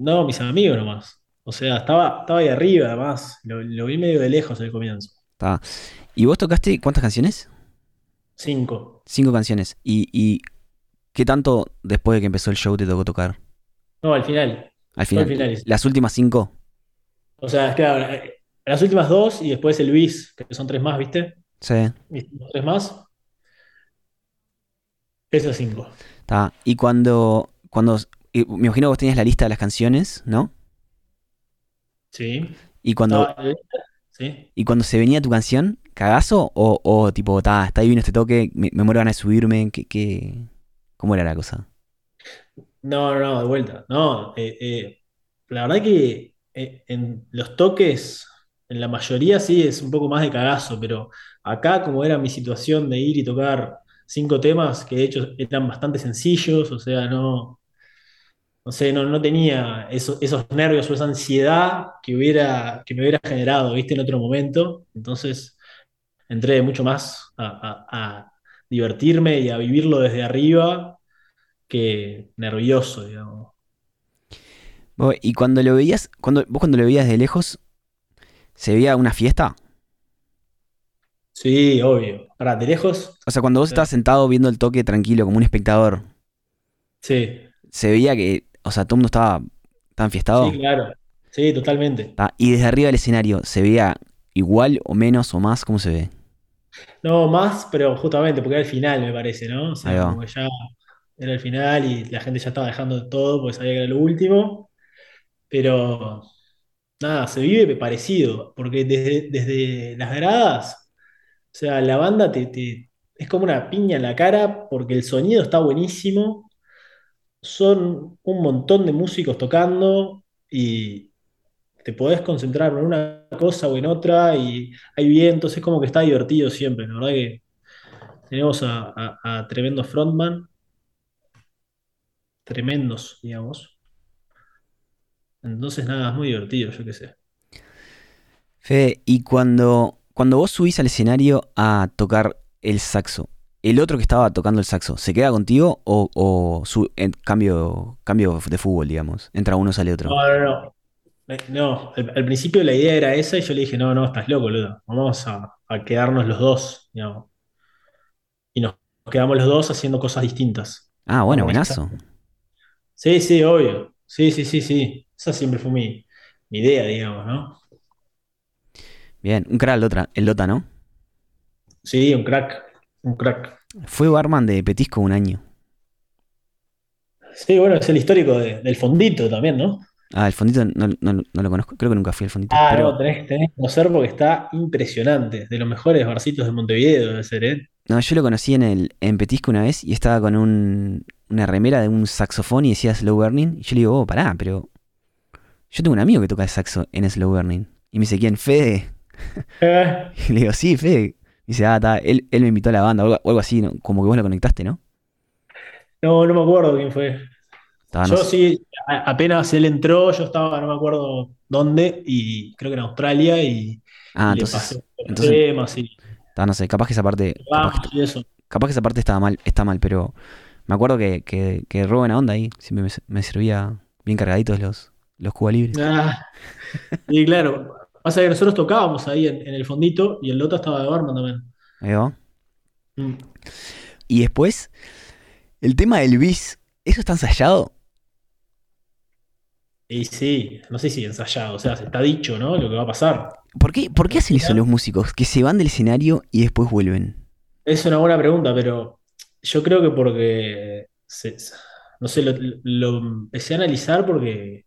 No, mis amigos nomás. O sea, estaba, estaba ahí arriba, además. Lo, lo vi medio de lejos al comienzo. Ta. ¿Y vos tocaste cuántas canciones? Cinco. Cinco canciones. ¿Y, y qué tanto después de que empezó el show te tocó tocar? No, al final. Al Fue al final. final. Las últimas cinco. O sea, es claro, eh, las últimas dos y después el bis, que son tres más, ¿viste? Sí. ¿Viste? Tres más. Esas cinco. Ta. Y cuando, cuando, me imagino que vos tenías la lista de las canciones, ¿no? Sí. Y cuando, Sí. y cuando se venía tu canción, ¿cagazo? O, o tipo, está divino este toque, me, me muero ganas de subirme, ¿qué, qué? ¿Cómo era la cosa? No, no, no, de vuelta. No, eh, eh, la verdad que eh, en los toques, en la mayoría sí es un poco más de cagazo, pero acá como era mi situación de ir y tocar cinco temas, que de hecho eran bastante sencillos, o sea, no, no sé, no, no tenía esos, esos nervios o esa ansiedad que hubiera, que me hubiera generado, viste, en otro momento. Entonces entré mucho más a, a- a divertirme y a vivirlo desde arriba que nervioso, digamos. Y cuando lo veías, cuando, vos cuando lo veías de lejos, ¿se veía una fiesta? Sí, obvio. Para, de lejos, O sea, cuando vos Sí. estabas sentado viendo el toque tranquilo como un espectador, sí. se veía que, o sea, todo el mundo estaba ¿Estaba enfiestado? Sí, claro. Sí, totalmente. Ah, y desde arriba del escenario, ¿se veía igual o menos o más? ¿Cómo se ve? No, más, pero justamente porque era el final, me parece, ¿no? O sea, como que ya era el final y la gente ya estaba dejando todo porque sabía que era lo último. Pero nada, se vive parecido, porque desde, desde las gradas, o sea, la banda te, te- es como una piña en la cara porque el sonido está buenísimo, son un montón de músicos tocando y te podés concentrar en una cosa o en otra y hay vientos, es como que está divertido siempre, la verdad que tenemos a, tremendos frontman, tremendos, digamos. Entonces nada, es muy divertido, yo qué sé. Fede, y cuando, cuando vos subís al escenario a tocar el saxo, ¿el otro que estaba tocando el saxo se queda contigo o, o su- en cambio, cambio de fútbol, digamos? Entra uno, sale otro. No, no, no. Eh, No, al, al principio la idea era esa y yo le dije, no, no, estás loco, Ludo. Vamos a, a quedarnos los dos, digamos. Y nos quedamos los dos haciendo cosas distintas. Ah, bueno, buenazo. Sí, sí, obvio. Sí, sí, sí, sí. Esa siempre fue mi, mi idea, digamos, ¿no? Bien, un crack el Dota, el Dota, ¿no? Sí, un crack. Un crack. Fue barman de Petisco un año. Sí, bueno, es el histórico de- del fondito también, ¿no? Ah, el fondito no, no- no lo conozco, creo que nunca fui al fondito, Ah, pero no, tenés, tenés que conocer porque está impresionante. De los mejores barcitos de Montevideo, debe ser, ¿eh? no, yo lo conocí en el en Petisco una vez y estaba con un, una remera de un saxofón y decía Slow Burning y yo le digo, oh, pará, pero yo tengo un amigo que toca el saxo en Slow Burning y me dice, ¿quién? Fede. Y le digo, sí, Fede. Dice, ah, está, él, él me invitó a la banda o algo, o algo así, ¿no? como que vos lo conectaste, ¿no? No, no me acuerdo quién fue. No Yo sé. sí, a- apenas él entró, yo estaba, no me acuerdo dónde, y creo que en Australia, y, Ah, y le pasé entonces, entonces, temas y no sé, capaz que esa parte, capaz que, eso. capaz que esa parte estaba mal, está mal, pero me acuerdo que, que, que re buena onda ahí, siempre me, me servía bien cargaditos los, los Cuba libres. Ah, y claro, pasa que nosotros tocábamos ahí en, en el fondito, y el Lota estaba de barman también. Ahí va. Mm. Y después, el tema del bis, ¿eso está ensayado? Y sí, no sé si ensayado, o sea, se está dicho, ¿no? Lo que va a pasar. ¿Por qué, por qué hacen eso los músicos? Que se van del escenario y después vuelven. Es una buena pregunta, pero yo creo que porque, se- no sé, lo, lo empecé a analizar porque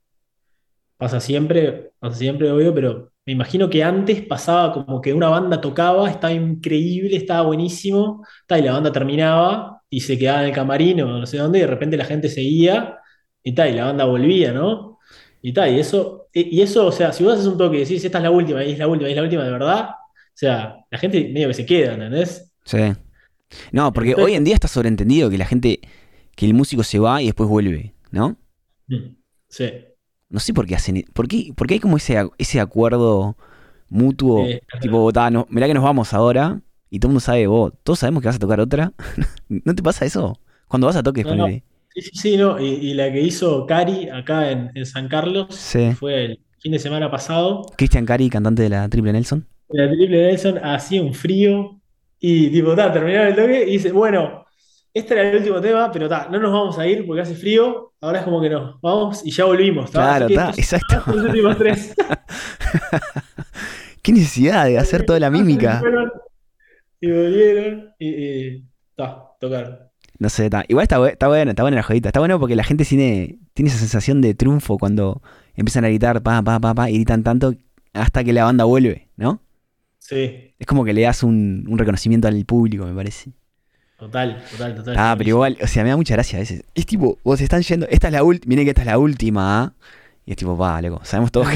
pasa siempre, pasa siempre, obvio, pero me imagino que antes pasaba como que una banda tocaba, estaba increíble, estaba buenísimo, y la banda terminaba y se quedaba en el camarín o no sé dónde, y de repente la gente seguía y tal, y la banda volvía, ¿no? Y tal, y eso, y eso, o sea, si vos haces un toque y decís, esta es la última, y es la última, y es la última de verdad, o sea, la gente medio que se queda, ¿entendés? Sí. No, porque Entonces- hoy en día está sobreentendido que la gente, que el músico se va y después vuelve, ¿no? Mm, Sí. No sé por qué hacen, por qué, por qué hay como ese, ese acuerdo mutuo, Eh, tipo, "Ta, no, mirá que nos vamos ahora, y todo el mundo sabe, vos, todos sabemos que vas a tocar otra. ¿No te pasa eso? Cuando vas a toques, No, no. Sí, sí, sí, no. Y, y la que hizo Cari acá en, en San Carlos Sí. fue el fin de semana pasado. Cristian Cari, cantante de la Triple Nelson. La triple Nelson hacía un frío y tipo, ta, terminaron el toque y dice, bueno, este era el último tema, pero ta, no nos vamos a ir porque hace frío, ahora es como que nos vamos y ya volvimos. Claro, estos exacto. los últimos tres. ¿Qué necesidad de hacer toda la mímica? Y volvieron y, y ta, tocaron. No sé, ta- igual está, está bueno, está buena la jodita. Está bueno porque la gente tiene, tiene esa sensación de triunfo cuando empiezan a gritar pa, pa, pa, pa, y gritan tanto hasta que la banda vuelve, ¿no? Sí, Es como que le das un, un reconocimiento al público, me parece. Total, total, total. Ah, pero igual, o sea, me da mucha gracia a veces. Es tipo, vos están yendo, esta es la última, miren que esta es la última, ¿ah? Y es tipo, va, loco, sabemos todos que.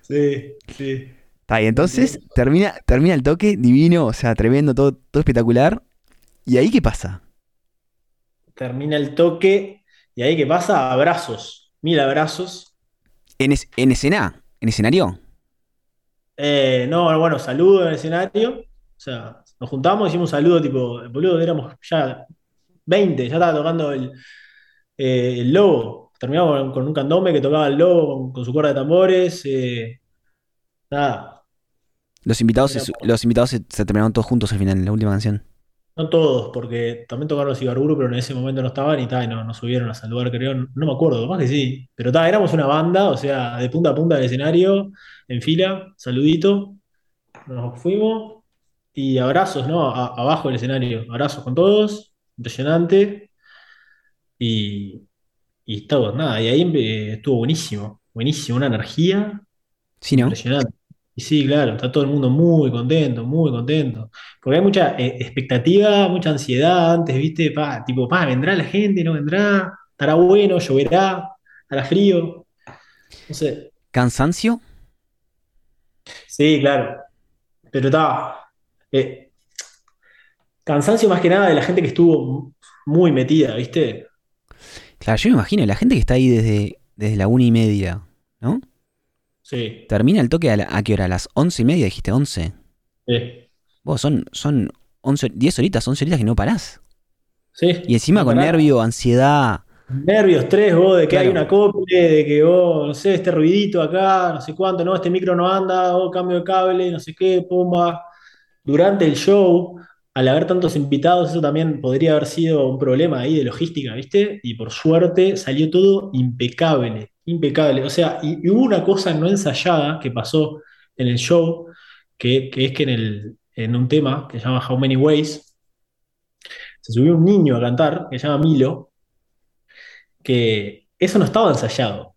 Sí, sí. Está, y entonces termina, termina el toque, divino, o sea, tremendo, todo, todo espectacular. ¿Y ahí qué pasa? termina el toque y ahí qué pasa, abrazos, mil abrazos. ¿En, es- en escena? ¿En escenario? Eh, no, bueno, saludo en el escenario. O sea, nos juntamos, hicimos un saludo tipo, boludo, éramos ya 20, ya estaba tocando el, eh, el lobo. Terminamos con, con un candombe que tocaba el lobo con, con su cuerda de tambores. eh, nada. Los invitados, se, los invitados se, se terminaron todos juntos al final, en la última canción. No todos, porque también tocaron los Ibarburu, pero en ese momento no estaban y, ta, y no, nos subieron a saludar, creo. No, no me acuerdo, más que sí. Pero ta, éramos una banda, o sea, de punta a punta del escenario, en fila, saludito. Nos fuimos y abrazos, ¿no? A- abajo del escenario, abrazos con todos, impresionante. Y, y estaba, nada, y ahí eh, estuvo buenísimo, buenísimo, una energía Sí, ¿no? impresionante. Y sí, claro, está todo el mundo muy contento, muy contento. Porque hay mucha eh, expectativa, mucha ansiedad antes, ¿viste? Pa, tipo, pa, ¿vendrá la gente? ¿No vendrá? ¿Estará bueno? ¿Lloverá? ¿Hará frío? No sé. ¿Cansancio? Sí, claro. Pero está. Eh, cansancio más que nada de la gente que estuvo muy metida, ¿viste? Claro, yo me imagino, la gente que está ahí desde, desde la una y media, ¿no? Sí. Termina el toque a, la- ¿a qué hora? ¿A las once y media? Dijiste once. Sí. Vos, son, son 11, 10 horitas, 11 horitas que no parás. Sí. Y encima No con nervio, ansiedad. Nervios, tres, vos, de que Claro. hay una acople, de que vos, no sé, este ruidito acá, no sé cuánto, no, este micro no anda, o cambio de cable, no sé qué, pomba. Durante el show, al haber tantos invitados, eso también podría haber sido un problema ahí de logística, ¿viste? Y por suerte salió todo impecable, impecable. O sea, y, y hubo una cosa no ensayada que pasó en el show, que, que es que en, el, en un tema que se llama How Many Ways, se subió un niño a cantar, que se llama Milo que eso no estaba ensayado.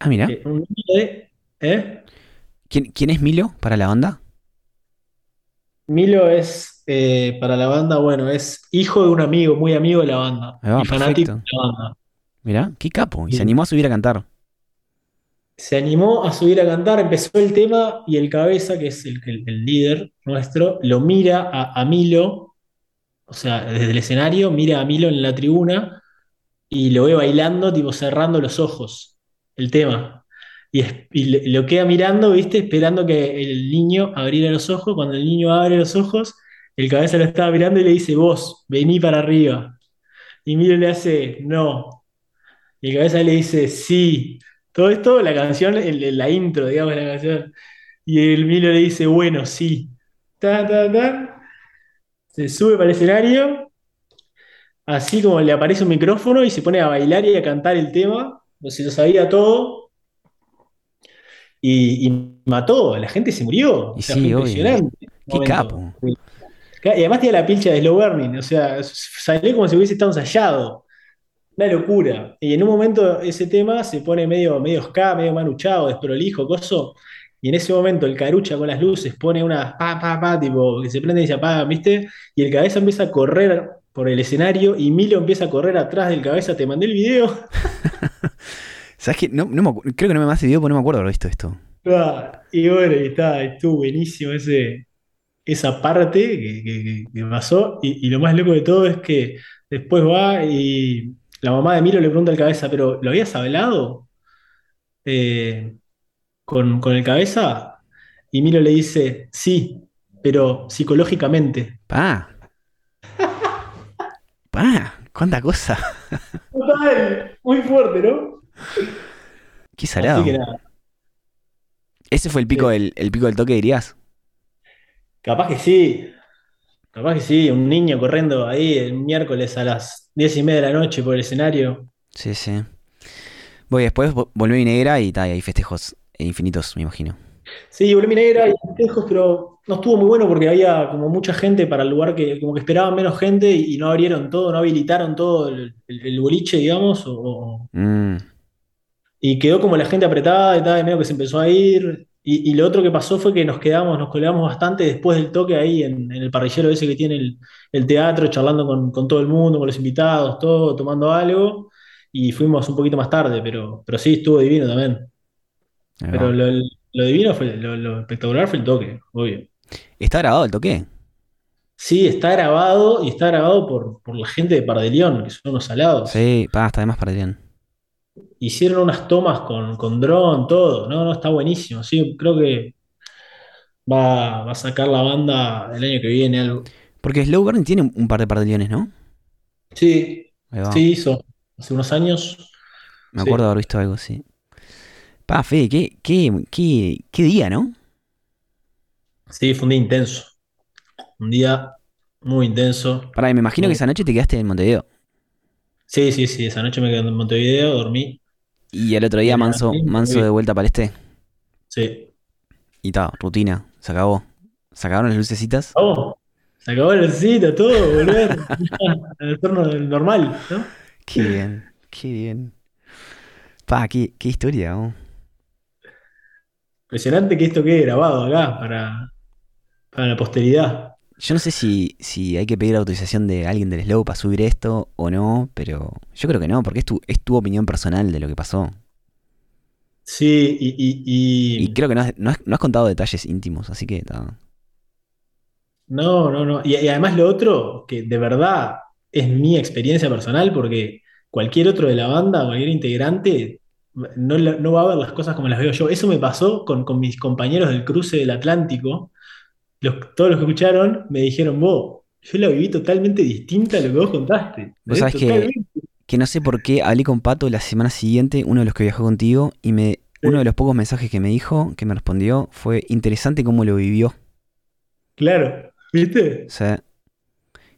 Ah, mira. Que un niño de- ¿eh? ¿Quién, quién es Milo para la banda? Milo es, eh, para la banda, bueno, es hijo de un amigo, muy amigo de la banda, y fanático perfecto. de la banda. Mirá, qué capo. Y se animó a subir a cantar. Se animó a subir a cantar, empezó el tema y el cabeza, que es el, el- el líder nuestro, lo mira a, a Milo, o sea, desde el escenario, mira a Milo en la tribuna y lo ve bailando, tipo cerrando los ojos, el tema. Y, lo queda mirando, ¿viste? Esperando que el niño abriera los ojos. Cuando el niño abre los ojos, el cabeza lo estaba mirando y le dice, vos, vení para arriba. Y Milo le hace, no. Y el cabeza le dice, sí. Todo esto, la canción, el- la intro, digamos, la canción. Y el Milo le dice, bueno, sí. Ta, ta, ta. Se sube para el escenario, así como le aparece un micrófono y se pone a bailar y a cantar el tema. Pues se lo sabía todo. Y, y mató, la gente se murió. Y O sea, sí, fue obvio. impresionante. Qué capo. Y además tiene la pilcha de slow burning, o sea, salió como si hubiese estado ensayado. Una locura. Y en un momento ese tema se pone medio, medio ska, medio manuchado, desprolijo, coso. Y en ese momento el carucha con las luces pone unas pa, pa, pa, tipo, que se prenden y se apagan, ¿viste? Y el cabeza empieza a correr por el escenario y Milo empieza a correr atrás del cabeza. Te mandé el video. ¿Sabes qué? No, no me acu- creo que no me mandaste video porque no me acuerdo haber visto esto. Ah, Y bueno, y está, estuvo buenísimo ese, esa parte que, que- que- que pasó. Y, y lo más loco de todo es que después va y la mamá de Milo le pregunta al cabeza, ¿pero lo habías hablado eh, con, con el cabeza? Y Milo le dice, sí, pero psicológicamente. Pa. Pa. ¿Cuánta cosa? Total, muy fuerte, ¿no? Qué salado. Así que nada, ¿Ese fue el pico, del, el pico del toque, dirías? capaz que sí. Capaz que sí, un niño corriendo ahí el miércoles a las diez y media de la noche por el escenario. Sí, sí. Voy después, vo- volvió mi negra y, ta, y hay festejos infinitos, me imagino. Sí, volví negra y festejos, pero no estuvo muy bueno porque había como mucha gente para el lugar que como que esperaban menos gente y, no abrieron todo, no habilitaron todo el, el- el boliche, digamos, o- Mm, y quedó como la gente apretada y tal, y medio que se empezó a ir. Y, y lo otro que pasó fue que nos quedamos, nos colgamos bastante después del toque ahí en, en el parrillero ese que tiene el, el teatro, charlando con, con todo el mundo, con los invitados, todo, tomando algo. Y fuimos un poquito más tarde, pero, pero sí, estuvo divino también. Pero lo, lo divino fue, lo, lo espectacular fue el toque, obvio. ¿Está grabado el toque? Sí, está grabado y está grabado por, por la gente de Pardelión, que son unos salados. Sí, pa, está de más para bien. Hicieron unas tomas con, con dron, todo. No, no, está buenísimo. Sí, creo que va, va a sacar la banda el año que viene algo. Porque Slow Burning tiene un- par de pardillones, ¿no? Sí, sí, hizo hace unos años. Me sí. acuerdo de haber visto algo así. Pa, Fede, qué, qué, qué, qué día, ¿no? Sí, fue un día intenso. Un día muy intenso. Pará, me imagino que esa noche te quedaste en Montevideo. Sí, sí, sí, esa noche me quedé en Montevideo, dormí. Y el otro día manso, manso de vuelta para este. Sí. Y ta, rutina, se acabó. Se acabaron las lucecitas. Oh, se acabó el cita, todo, volver al entorno normal, ¿no? Qué bien, qué bien. Pa, qué, qué historia, ¿no? Impresionante que esto quede grabado acá para, para la posteridad. Yo no sé si, si hay que pedir autorización de alguien del Slow para subir esto o no, pero yo creo que no, porque es tu, es tu opinión personal de lo que pasó. Sí, y, y- y- Y creo que no has, no has- no has contado detalles íntimos, así que no, no, no. Y, y además lo otro, que de verdad es mi experiencia personal, porque cualquier otro de la banda, cualquier integrante, no, no va a ver las cosas como las veo yo. Eso me pasó con, con mis compañeros del cruce del Atlántico. Los- todos los que escucharon me dijeron, vos, yo la viví totalmente distinta a lo que vos contaste. Vos sabés que-. Que no sé por qué hablé con Pato la semana siguiente, uno de los que viajó contigo, y me uno de los pocos mensajes que me dijo, que me respondió, fue interesante cómo lo vivió. Claro, ¿viste?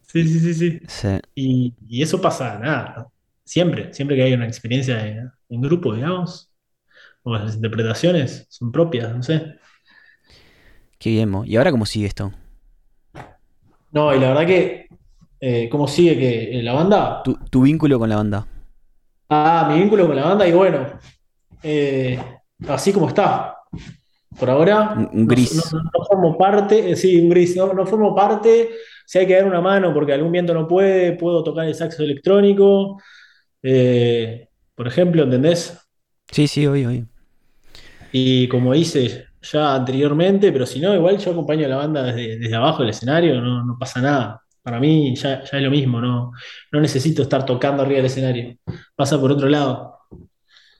Sí, sí, sí, sí. sea, Y, y eso pasa, nada, siempre, siempre que hay una experiencia de- en grupo, digamos, o las interpretaciones son propias, no sé. Qué bien, Mo. ¿Y ahora cómo sigue esto? No, y la verdad que, eh, ¿cómo sigue que la banda? Tu, tu vínculo con la banda. Ah, mi vínculo con la banda, y bueno, eh, así como está. Por ahora, Un- gris. No, no formo parte, eh, sí, un gris, no, no formo parte. Si hay que dar una mano porque algún viento no puede, puedo tocar el saxo electrónico. eh, por ejemplo, ¿entendés? Sí, sí, hoy, hoy. Y como hice ya anteriormente, pero si no, igual yo acompaño a la banda desde, desde abajo del escenario, no, no pasa nada. Para mí ya, ya es lo mismo, no, no necesito estar tocando arriba del escenario. Pasa por otro lado.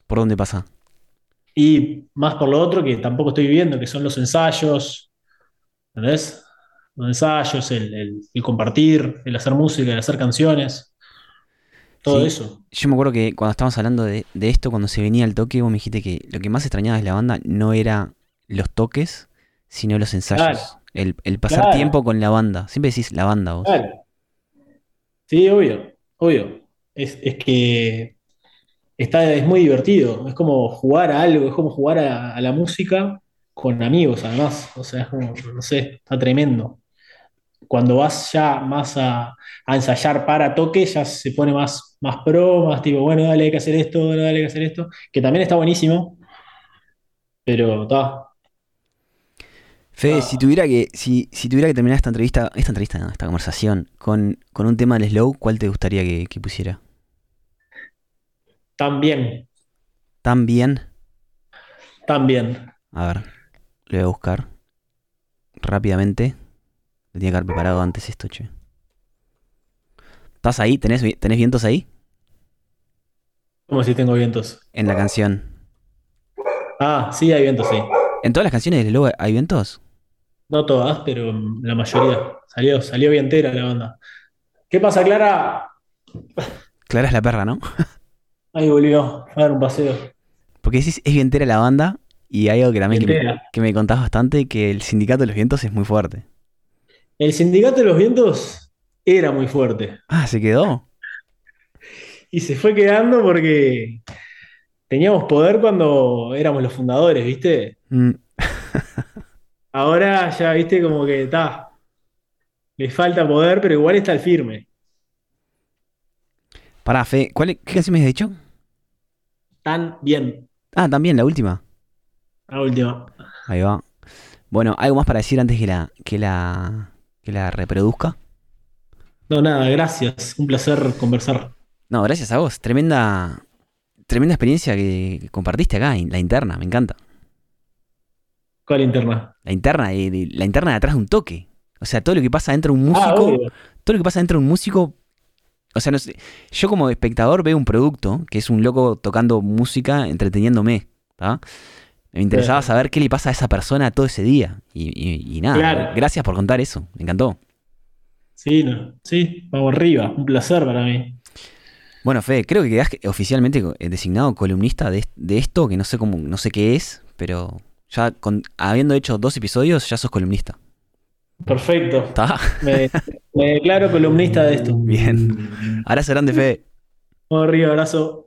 ¿Por dónde pasa? Y más por lo otro que tampoco estoy viviendo, que son los ensayos, ¿entendés? Los ensayos, el, el- el compartir, el hacer música, el hacer canciones, todo Sí. eso. Yo me acuerdo que cuando estábamos hablando de, de esto, cuando se venía el toque, vos me dijiste que lo que más extrañabas de la banda no era los toques, sino los ensayos. Claro. El, el pasar Claro. tiempo con la banda. Siempre decís la banda vos. Claro. Sí, obvio, obvio. Es, es que está, es muy divertido. Es como jugar a algo, es como jugar a, a la música con amigos, además. O sea, es como, no sé, está tremendo. Cuando vas ya más a, a ensayar para toque, ya se pone más, más pro, más tipo, bueno, dale, hay que hacer esto, dale, hay que hacer esto. Que también está buenísimo. Pero está. Fede, Ah. si tuviera que, si, si tuviera que terminar esta entrevista, esta entrevista, no, esta conversación, con, con un tema del slow, ¿cuál te gustaría que, que pusiera? También, ¿Tan bien? también. A ver, lo voy a buscar rápidamente. Le tenía que haber preparado antes esto, che. ¿Estás ahí? ¿Tenés, ¿Tenés vientos ahí? Como si tengo vientos. En la canción. Ah, sí, hay vientos, sí. ¿En todas las canciones del slow hay vientos? No todas, pero la mayoría. Salió, salió bien entera la banda. ¿Qué pasa, Clara? Clara es la perra, ¿no? Ahí volvió a dar un paseo. Porque decís, es vientera la banda y hay algo que también que me, que me contás bastante, que el sindicato de los vientos es muy fuerte. El sindicato de los vientos era muy fuerte. Ah, ¿se quedó? Y se fue quedando porque teníamos poder cuando éramos los fundadores, ¿viste? Mm, Ahora ya, ¿viste? Como que está. Le falta poder, pero igual está el firme. Pará, Fe, ¿cuál, es- ¿qué canción me has dicho? Tan bien. Ah, también, la última. La última. Ahí va. Bueno, ¿algo más para decir antes que la, que la, que la reproduzca? No, nada, gracias. Un placer conversar. No, gracias a vos. Tremenda, tremenda experiencia que, compartiste acá, la interna, me encanta. ¿Cuál interna? La interna, de- de- la interna de atrás de un toque. O sea, todo lo que pasa dentro de un Ah, músico, todo lo que pasa dentro de un músico. O sea, no sé, yo como espectador veo un producto que es un loco tocando música, entreteniéndome. ¿tá? Me interesaba saber qué le pasa a esa persona todo ese día. Y, y- y nada, Claro. gracias por contar eso. Me encantó. Sí, no. Sí, vamos arriba. Un placer para mí. Bueno, Fede, creo que quedás oficialmente eh, designado columnista de, de esto, que no sé cómo, no sé qué es, pero ya con, habiendo hecho dos episodios, ya sos columnista. Perfecto. ¿Está? Me, Me declaro columnista de esto. Bien. Abrazo grande, Fede. Un río, abrazo.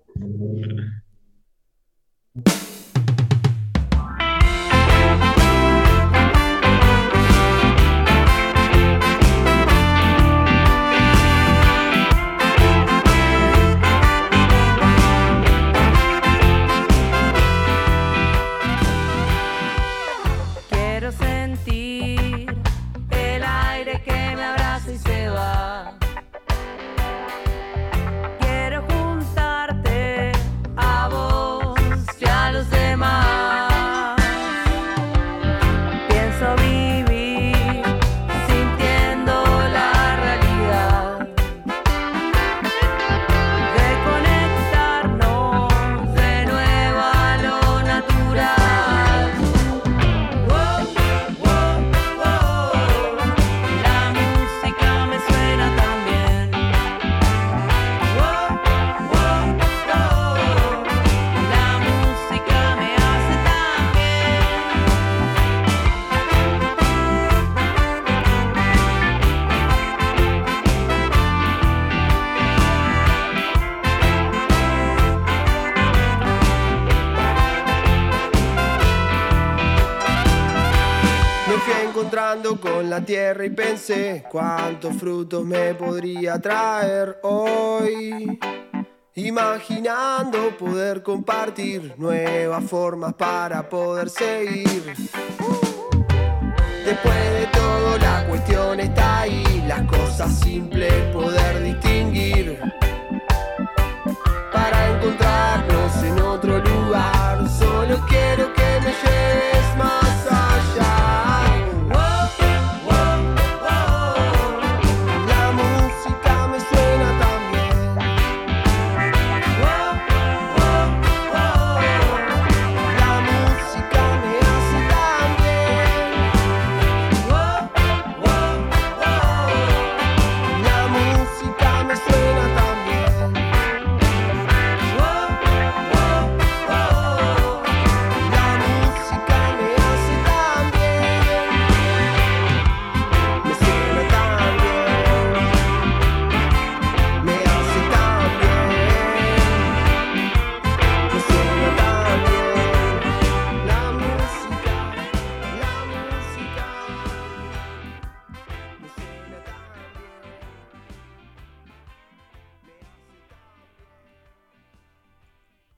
encontrando con la tierra y pensé cuántos frutos me podría traer hoy. Imaginando poder compartir nuevas formas para poder seguir. Después de todo la cuestión está ahí, las cosas simples poder distinguir.